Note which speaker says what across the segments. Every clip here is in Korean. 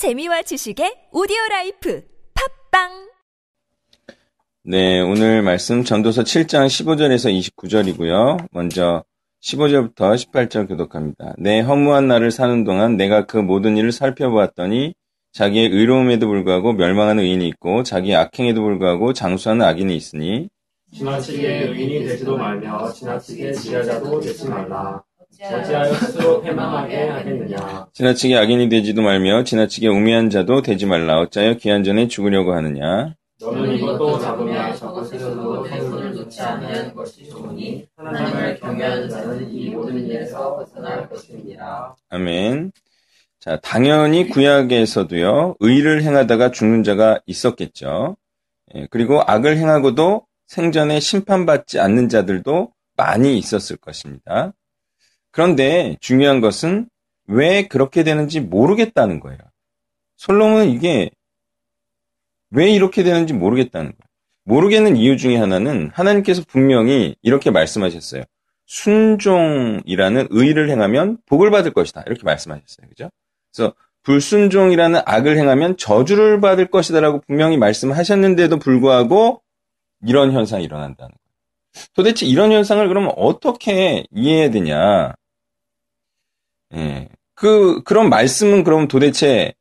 Speaker 1: 재미와 지식의 오디오 life 팟빵
Speaker 2: 네, 오늘 말씀 전도서 7장 15절에서 29절이고요. 먼저 15절부터 18절 교독합니다. 내 허무한 날을 사는 동안 내가 그 모든 일을 살펴보았더니 자기의 의로움에도 불구하고 멸망하는 의인이 있고 자기의 악행에도 불구하고 장수하는 악인이 있으니
Speaker 3: 지나치게 의인이 되지도 말며 지나치게 지혜자도 되지 말라. 어찌하여 스스로 패망하게 하겠느냐.
Speaker 2: 지나치게 악인이 되지도 말며 지나치게 우매한 자도 되지 말라. 어찌하여 기한 전에 죽으려고 하느냐.
Speaker 3: 너는 이것도 잡으면 저것에서도 내 손을 놓지 않는 것이 좋으니 하나님을 경외하는 자는 이 모든 일에서 벗어날 것입니다.
Speaker 2: 아멘. 자, 당연히 구약에서도요, 의를 행하다가 죽는 자가 있었겠죠. 예, 그리고 악을 행하고도 생전에 심판받지 않는 자들도 많이 있었을 것입니다. 그런데 중요한 것은 왜 그렇게 되는지 모르겠다는 거예요. 솔로몬은 이게 왜 이렇게 되는지 모르겠다는 거예요. 모르겠는 이유 중에 하나는 하나님께서 분명히 이렇게 말씀하셨어요. 순종이라는 의를 행하면 복을 받을 것이다. 이렇게 말씀하셨어요. 그죠? 그래서 불순종이라는 악을 행하면 저주를 받을 것이다라고 분명히 말씀하셨는데도 불구하고 이런 현상이 일어난다는 거예요. 도대체 이런 현상을 그러면 어떻게 이해해야 되냐? 예. 그, 그런 말씀은 그럼 도대체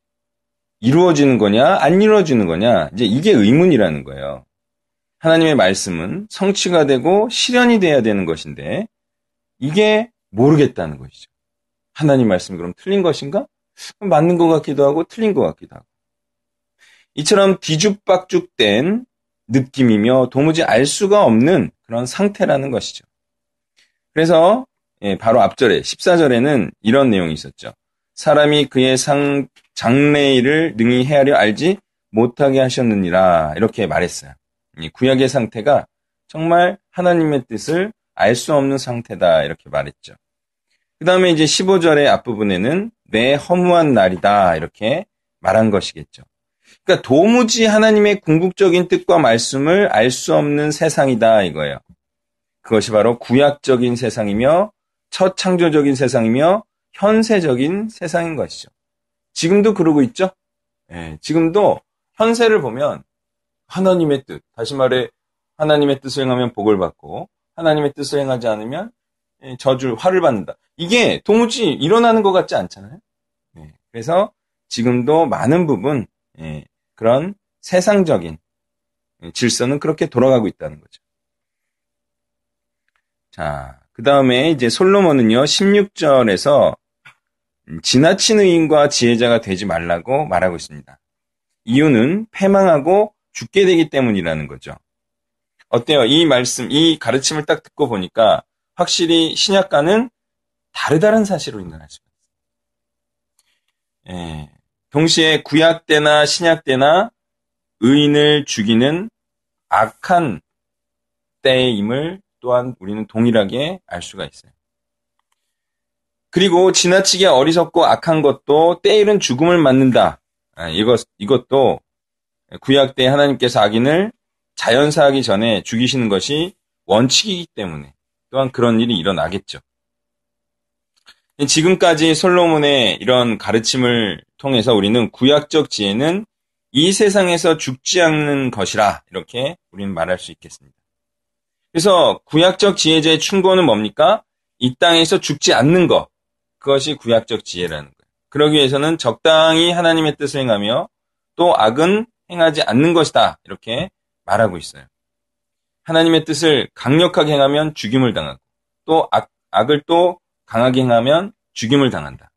Speaker 2: 이루어지는 거냐, 안 이루어지는 거냐, 이제 이게 의문이라는 거예요. 하나님의 말씀은 성취가 되고 실현이 돼야 되는 것인데, 이게 모르겠다는 것이죠. 하나님 말씀이 그럼 틀린 것인가? 맞는 것 같기도 하고, 틀린 것 같기도 하고. 이처럼 뒤죽박죽된 느낌이며 도무지 알 수가 없는 그런 상태라는 것이죠. 그래서 예, 바로 앞절에 14절에는 이런 내용이 있었죠. 사람이 그의 상 장래일을 능히 헤아려 알지 못하게 하셨느니라 이렇게 말했어요. 이 구약의 상태가 정말 하나님의 뜻을 알 수 없는 상태다 이렇게 말했죠. 그 다음에 이제 15절의 앞부분에는 내 허무한 날이다 이렇게 말한 것이겠죠. 그러니까 도무지 하나님의 궁극적인 뜻과 말씀을 알 수 없는 세상이다 이거예요. 그것이 바로 구약적인 세상이며 첫 창조적인 세상이며 현세적인 세상인 것이죠. 지금도 그러고 있죠? 예, 지금도 현세를 보면 하나님의 뜻, 다시 말해 하나님의 뜻을 행하면 복을 받고 하나님의 뜻을 행하지 않으면 예, 저주, 화를 받는다. 이게 도무지 일어나는 것 같지 않잖아요? 예, 그래서 지금도 많은 부분 예, 그런 세상적인 질서는 그렇게 돌아가고 있다는 거죠. 자, 그 다음에 이제 솔로몬은요, 16절에서 지나친 의인과 지혜자가 되지 말라고 말하고 있습니다. 이유는 패망하고 죽게 되기 때문이라는 거죠. 어때요? 이 말씀, 이 가르침을 딱 듣고 보니까 확실히 신약과는 다르다는 사실을 인정할 수가 있어요. 예, 동시에 구약 때나 신약 때나 의인을 죽이는 악한 때임을 또한 우리는 동일하게 알 수가 있어요. 그리고 지나치게 어리석고 악한 것도 때이른 죽음을 맞는다. 아, 이것, 이것도 구약 때 하나님께서 악인을 자연사하기 전에 죽이시는 것이 원칙이기 때문에 또한 그런 일이 일어나겠죠. 지금까지 솔로몬의 이런 가르침을 통해서 우리는 구약적 지혜는 이 세상에서 죽지 않는 것이라 이렇게 우리는 말할 수 있겠습니다. 그래서 구약적 지혜자의 충고는 뭡니까? 이 땅에서 죽지 않는 것. 그것이 구약적 지혜라는 거예요. 그러기 위해서는 적당히 하나님의 뜻을 행하며 또 악은 행하지 않는 것이다. 이렇게 말하고 있어요. 하나님의 뜻을 강력하게 행하면 죽임을 당하고 또 악, 악을 또 강하게 행하면 죽임을 당한다.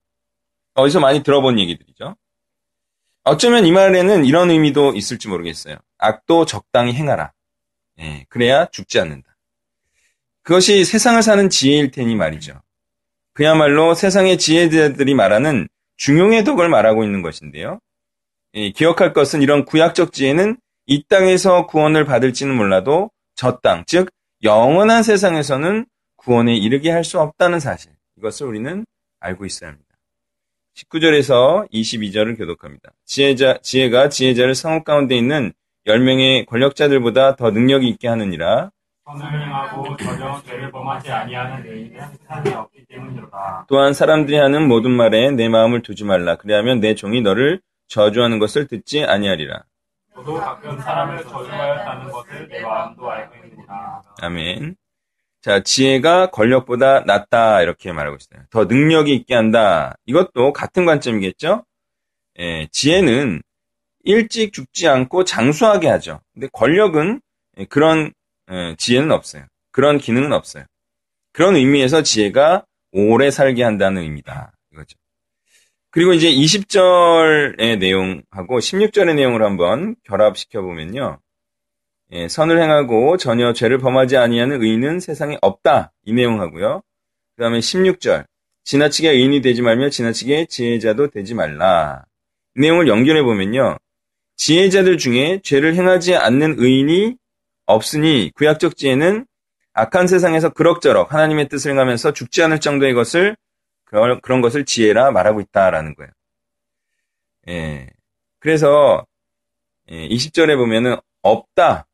Speaker 2: 어디서 많이 들어본 얘기들이죠. 어쩌면 이 말에는 이런 의미도 있을지 모르겠어요. 악도 적당히 행하라. 예, 그래야 죽지 않는다. 그것이 세상을 사는 지혜일 테니 말이죠. 그야말로 세상의 지혜자들이 말하는 중용의 덕을 말하고 있는 것인데요. 예, 기억할 것은 이런 구약적 지혜는 이 땅에서 구원을 받을지는 몰라도 저 땅, 즉 영원한 세상에서는 구원에 이르게 할 수 없다는 사실. 이것을 우리는 알고 있어야 합니다. 19절에서 22절을 교독합니다. 지혜자, 지혜가 지혜자를 성읍 가운데 있는 10명의 권력자들보다 더 능력이 있게 하느니라. 또한 사람들이 하는 모든 말에 내 마음을 두지 말라. 그리하면 내 종이 너를 저주하는 것을 듣지 아니하리라.
Speaker 4: 저도 가끔 사람을 저주하였다는 것을 내 마음도 알고 있느니라.
Speaker 2: 아멘. 자, 지혜가 권력보다 낫다 이렇게 말하고 있어요. 더 능력이 있게 한다. 이것도 같은 관점이겠죠? 예, 지혜는 일찍 죽지 않고 장수하게 하죠. 근데 권력은 예, 그런 예, 지혜는 없어요. 그런 기능은 없어요. 그런 의미에서 지혜가 오래 살게 한다는 의미다. 이거죠. 그리고 이제 20절의 내용하고 16절의 내용을 한번 결합시켜 보면요. 예, 선을 행하고 전혀 죄를 범하지 아니하는 의인은 세상에 없다. 이 내용하고요. 그 다음에 16절. 지나치게 의인이 되지 말며 지나치게 지혜자도 되지 말라. 이 내용을 연결해 보면요. 지혜자들 중에 죄를 행하지 않는 의인이 없으니 구약적 지혜는 악한 세상에서 그럭저럭 하나님의 뜻을 행하면서 죽지 않을 정도의 것을 그런 것을 지혜라 말하고 있다라는 거예요. 예. 그래서 20절에 보면은 없다.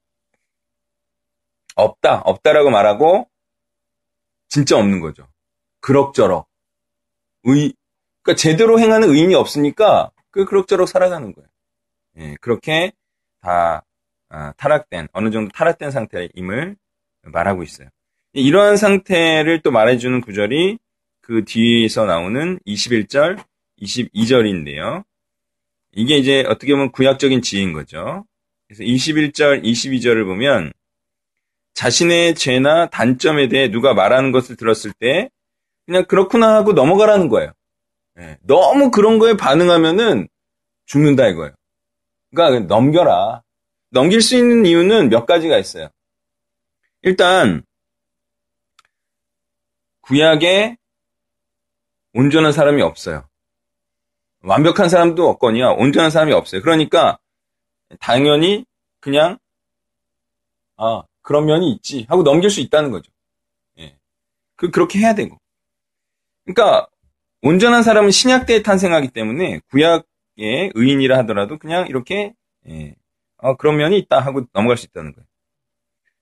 Speaker 2: 없다. 없다라고 말하고 진짜 없는 거죠. 그럭저럭. 의 그러니까 제대로 행하는 의인이 없으니까 그 그럭저럭 살아가는 거예요. 예, 그렇게 다 아, 타락된 어느 정도 타락된 상태임을 말하고 있어요. 이러한 상태를 또 말해주는 구절이 그 뒤에서 나오는 21절, 22절인데요. 이게 이제 어떻게 보면 구약적인 지혜인 거죠. 그래서 21절, 22절을 보면 자신의 죄나 단점에 대해 누가 말하는 것을 들었을 때 그냥 그렇구나 하고 넘어가라는 거예요. 네. 너무 그런 거에 반응하면은 죽는다 이거예요. 그러니까 넘겨라. 넘길 수 있는 이유는 몇 가지가 있어요. 일단 구약에 온전한 사람이 없어요. 완벽한 사람도 없거니와 온전한 사람이 없어요. 그러니까 당연히 그냥 아 그런 면이 있지 하고 넘길 수 있다는 거죠. 예. 그 그렇게 해야 되고. 그러니까 온전한 사람은 신약 때에 탄생하기 때문에 구약 의 의인이라 하더라도 그냥 이렇게 예. 어, 그런 면이 있다 하고 넘어갈 수 있다는 거예요.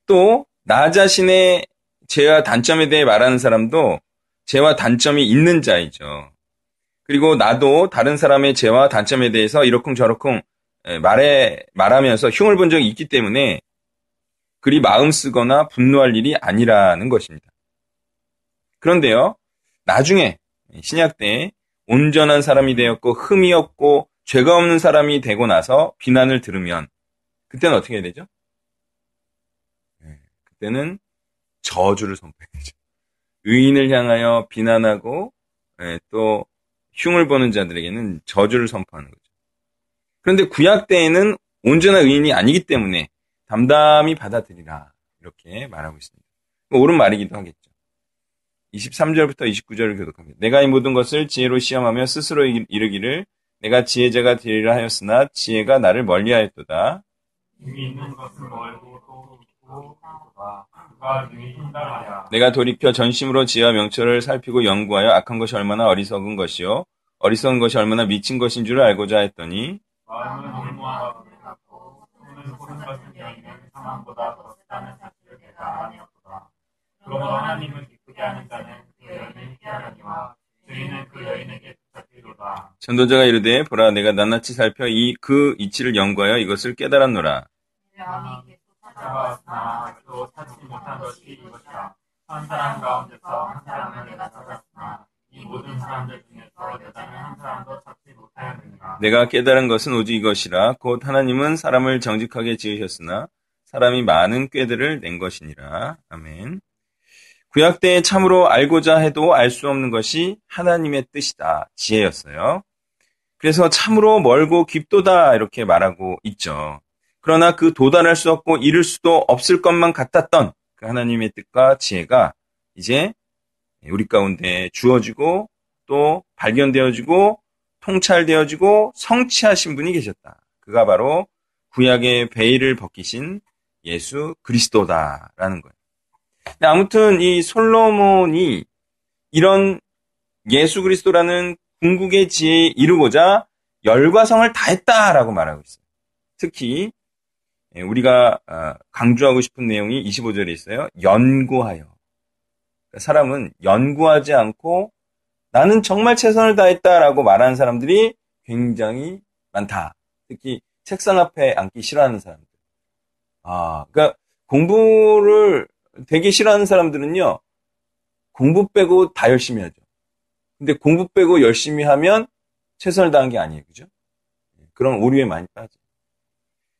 Speaker 2: 또 나 자신의 죄와 단점에 대해 말하는 사람도 죄와 단점이 있는 자이죠. 그리고 나도 다른 사람의 죄와 단점에 대해서 이러쿵저러쿵 예, 말해 말하면서 흉을 본 적이 있기 때문에 그리 마음 쓰거나 분노할 일이 아니라는 것입니다. 그런데요, 나중에 신약 때 온전한 사람이 되었고 흠이 없고 죄가 없는 사람이 되고 나서 비난을 들으면 그때는 어떻게 해야 되죠? 네, 그때는 저주를 선포해야죠. 의인을 향하여 비난하고 네, 또 흉을 보는 자들에게는 저주를 선포하는 거죠. 그런데 구약 때에는 온전한 의인이 아니기 때문에 담담히 받아들이라 이렇게 말하고 있습니다. 옳은 말이기도 하겠죠. 23절부터 29절을 교독합니다. 내가 이 모든 것을 지혜로 시험하며 스스로 이르기를 내가 지혜자가 되리라 하였으나 지혜가 나를 멀리하였도다. 내가 돌이켜 전심으로 지혜와 명철을 살피고 연구하여 악한 것이 얼마나 어리석은 것이요 어리석은 것이 얼마나 미친 것인 줄을 알고자 했더니
Speaker 4: 올무하고 같
Speaker 2: 전도자가 이르되 보라 내가 낱낱이 살펴 이 그 이치를 연구하여 이것을 깨달았노라.
Speaker 4: 한 사람 가운데서 한 사람을 내가 찾았으나 이 모든 사람들 중에서 여자는 한 사람도 찾지 못하였느니라.
Speaker 2: 내가 깨달은 것은 오직 이것이라 곧 하나님은 사람을 정직하게 지으셨으나 사람이 많은 꾀들을 낸 것이니라. 아멘. 구약 때에 참으로 알고자 해도 알 수 없는 것이 하나님의 뜻이다. 지혜였어요. 그래서 참으로 멀고 깊도다 이렇게 말하고 있죠. 그러나 그 도달할 수 없고 이룰 수도 없을 것만 같았던 그 하나님의 뜻과 지혜가 이제 우리 가운데 주어지고 또 발견되어지고 통찰되어지고 성취하신 분이 계셨다. 그가 바로 구약의 베일을 벗기신 예수 그리스도다라는 거예요. 아무튼 이 솔로몬이 이런 예수 그리스도라는 궁극의 지혜에 이르고자 열과 성을 다했다라고 말하고 있어요. 특히 예, 우리가 아, 강조하고 싶은 내용이 25절에 있어요. 연구하여. 그러니까 사람은 연구하지 않고 나는 정말 최선을 다했다라고 말하는 사람들이 굉장히 많다. 특히 책상 앞에 앉기 싫어하는 사람들. 아, 그러니까 공부를 되게 싫어하는 사람들은요, 공부 빼고 다 열심히 하죠. 근데 공부 빼고 열심히 하면 최선을 다한 게 아니에요. 그죠? 그런 오류에 많이 빠져.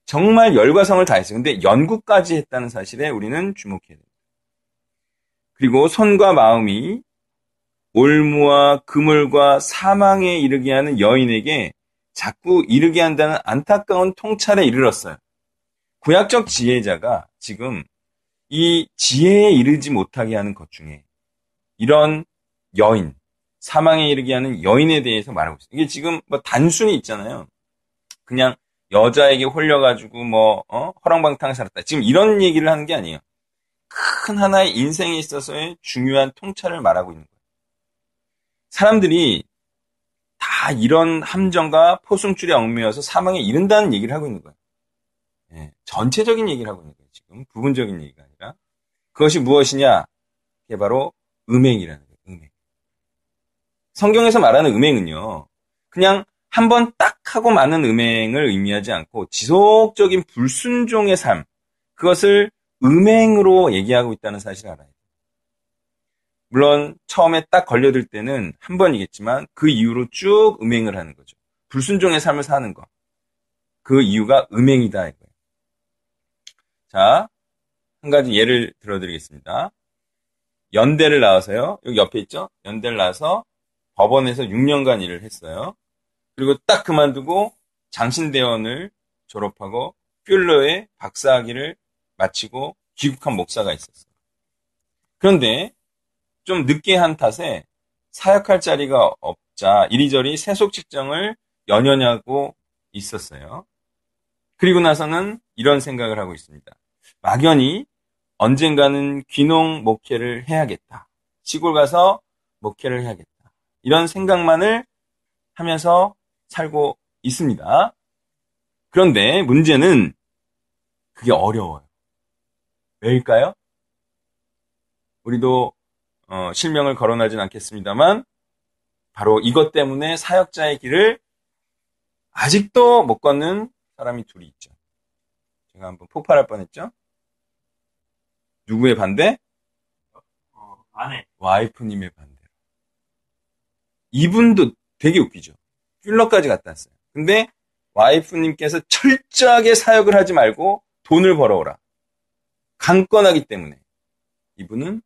Speaker 2: 정말 열과성을 다했어요. 근데 연구까지 했다는 사실에 우리는 주목해야 됩니다. 그리고 손과 마음이 올무와 그물과 사망에 이르게 하는 여인에게 자꾸 이르게 한다는 안타까운 통찰에 이르렀어요. 구약적 지혜자가 지금 이 지혜에 이르지 못하게 하는 것 중에 이런 여인, 사망에 이르게 하는 여인에 대해서 말하고 있어요. 이게 지금 뭐 단순히 있잖아요. 그냥 여자에게 홀려가지고 뭐 어? 허랑방탕 살았다. 지금 이런 얘기를 하는 게 아니에요. 큰 하나의 인생에 있어서의 중요한 통찰을 말하고 있는 거예요. 사람들이 다 이런 함정과 포승줄에 얽매여서 사망에 이른다는 얘기를 하고 있는 거예요. 예, 전체적인 얘기를 하고 있는 거예요. 지금 부분적인 얘기가 아니라 그것이 무엇이냐? 그게 바로 음행이라는. 성경에서 말하는 음행은요. 그냥 한 번 딱 하고 많은 음행을 의미하지 않고 지속적인 불순종의 삶, 그것을 음행으로 얘기하고 있다는 사실을 알아야 돼요. 물론 처음에 딱 걸려들 때는 한 번이겠지만 그 이후로 쭉 음행을 하는 거죠. 불순종의 삶을 사는 거. 그 이유가 음행이다 이거예요. 자, 한 가지 예를 들어드리겠습니다. 연대를 나와서요. 여기 옆에 있죠? 연대를 나와서 법원에서 6년간 일을 했어요. 그리고 딱 그만두고 장신대원을 졸업하고 퓰러의 박사학위를 마치고 귀국한 목사가 있었어요. 그런데 좀 늦게 한 탓에 사역할 자리가 없자 이리저리 세속 직장을 연연하고 있었어요. 그리고 나서는 이런 생각을 하고 있습니다. 막연히 언젠가는 귀농 목회를 해야겠다. 시골 가서 목회를 해야겠다. 이런 생각만을 하면서 살고 있습니다. 그런데 문제는 그게 어려워요. 왜일까요? 우리도 어, 실명을 거론하진 않겠습니다만 바로 이것 때문에 사역자의 길을 아직도 못 걷는 사람이 둘이 있죠. 제가 한번 폭발할 뻔했죠. 누구의 반대?
Speaker 4: 어, 아내.
Speaker 2: 와이프님의 반대로. 이분도 되게 웃기죠. 필러까지 갔다 왔어요. 근데 와이프님께서 철저하게 사역을 하지 말고 돈을 벌어오라. 강건하기 때문에 이분은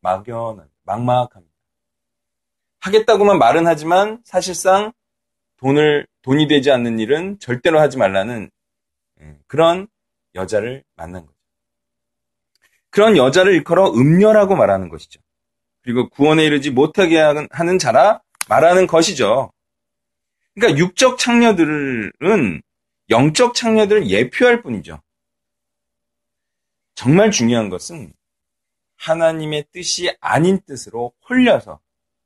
Speaker 2: 막연한, 막막합니다. 하겠다고만 말은 하지만 사실상 돈을 돈이 되지 않는 일은 절대로 하지 말라는 음, 그런 여자를 만난 거죠. 그런 여자를 일컬어 음녀라고 말하는 것이죠. 그리고 구원에 이르지 못하게 하는 자라 말하는 것이죠. 그러니까 육적 창녀들은 영적 창녀들을 예표할 뿐이죠. 정말 중요한 것은 하나님의 뜻이 아닌 뜻으로 홀려서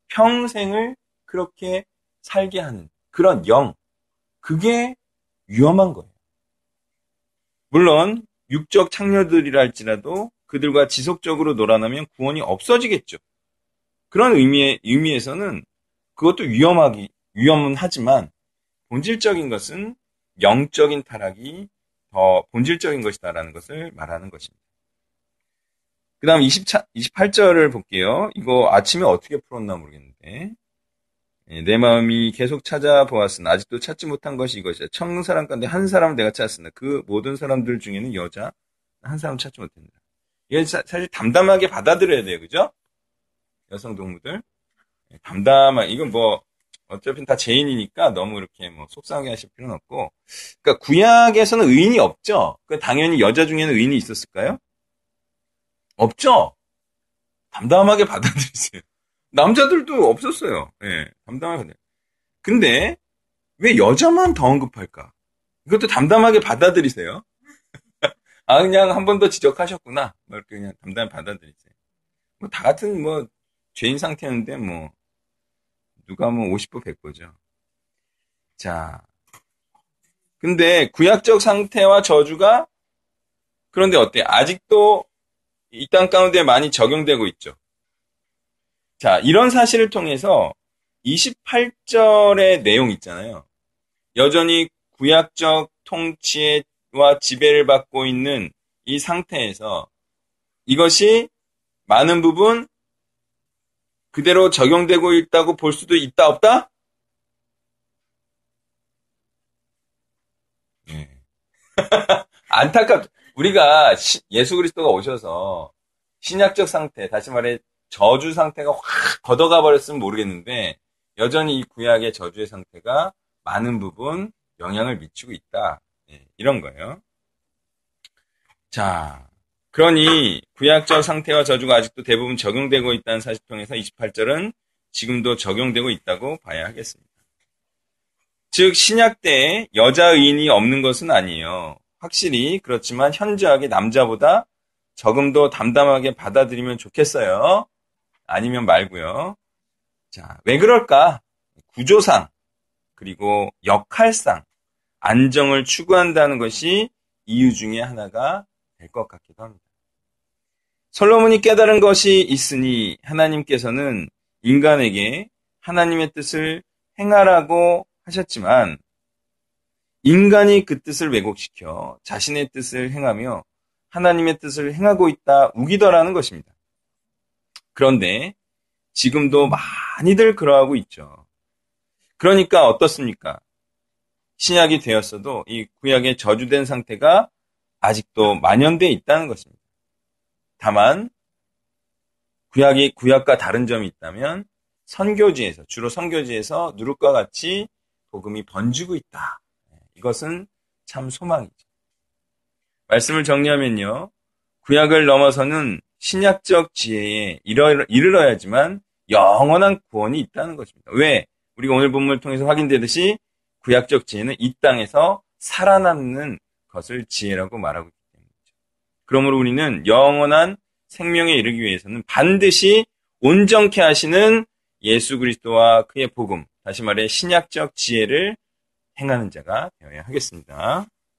Speaker 2: 평생을 그렇게 살게 하는 그런 영, 그게 위험한 거예요. 물론 육적 창녀들이라 할지라도 그들과 지속적으로 놀아나면 구원이 없어지겠죠. 그런 의미의, 의미에서는 그것도 위험하기, 위험은 하지만 본질적인 것은 영적인 타락이 더 본질적인 것이다라는 것을 말하는 것입니다. 그 다음 28절을 볼게요. 이거 아침에 어떻게 풀었나 모르겠는데. 예, 내 마음이 계속 찾아보았으나 아직도 찾지 못한 것이 이것이다. 천 사람 가운데 한 사람을 내가 찾았으나 그 모든 사람들 중에는 여자 한 사람 찾지 못했다. 이게 사실 담담하게 받아들여야 돼요. 그죠? 여성 동무들. 예, 담담한, 이건 뭐, 어차피 다 죄인이니까 너무 이렇게 뭐 속상하게 하실 필요는 없고. 그러니까 구약에서는 의인이 없죠. 그 당연히 여자 중에는 의인이 있었을까요? 없죠. 담담하게 받아들이세요. 남자들도 없었어요. 예, 담담하게. 근데 왜 여자만 더 언급할까? 이것도 담담하게 받아들이세요. 아 그냥 한 번 더 지적하셨구나. 뭐 이렇게 그냥 담담히 받아들이세요. 뭐 다 같은 뭐 죄인 상태였는데 뭐 누가 뭐 50보 100보죠. 자, 근데 구약적 상태와 저주가 그런데 어때? 아직도 이 땅 가운데 많이 적용되고 있죠. 자, 이런 사실을 통해서 28절의 내용 있잖아요. 여전히 구약적 통치와 지배를 받고 있는 이 상태에서 이것이 많은 부분 그대로 적용되고 있다고 볼 수도 있다 없다? 네. 안타깝. 우리가 시- 예수 그리스도가 오셔서 신약적 상태, 다시 말해 저주 상태가 확 걷어가 버렸으면 모르겠는데 여전히 이 구약의 저주의 상태가 많은 부분 영향을 미치고 있다. 예, 이런 거예요. 자, 그러니 구약적 상태와 저주가 아직도 대부분 적용되고 있다는 사실 통해서 28절은 지금도 적용되고 있다고 봐야 하겠습니다. 즉 신약 때 여자 의인이 없는 것은 아니에요. 확실히 그렇지만 현저하게 남자보다 조금 더 담담하게 받아들이면 좋겠어요. 아니면 말고요. 자, 왜 그럴까? 구조상 그리고 역할상 안정을 추구한다는 것이 이유 중에 하나가 될 것 같기도 합니다. 솔로몬이 깨달은 것이 있으니 하나님께서는 인간에게 하나님의 뜻을 행하라고 하셨지만 인간이 그 뜻을 왜곡시켜 자신의 뜻을 행하며 하나님의 뜻을 행하고 있다 우기더라는 것입니다. 그런데 지금도 많이들 그러하고 있죠. 그러니까 어떻습니까? 신약이 되었어도 이 구약의 저주된 상태가 아직도 만연되어 있다는 것입니다. 다만 구약이 구약과 다른 점이 있다면 선교지에서 주로 선교지에서 누룩과 같이 복음이 번지고 있다. 이것은 참 소망이죠. 말씀을 정리하면요. 구약을 넘어서는 신약적 지혜에 이르러, 이르러야지만 영원한 구원이 있다는 것입니다. 왜? 우리가 오늘 본문을 통해서 확인되듯이 구약적 지혜는 이 땅에서 살아남는 것을 지혜라고 말하고 있기 때문이죠. 그러므로 우리는 영원한 생명에 이르기 위해서는 반드시 온전케 하시는 예수 그리스도와 그의 복음, 다시 말해 신약적 지혜를 행하는 자가 되어야 하겠습니다.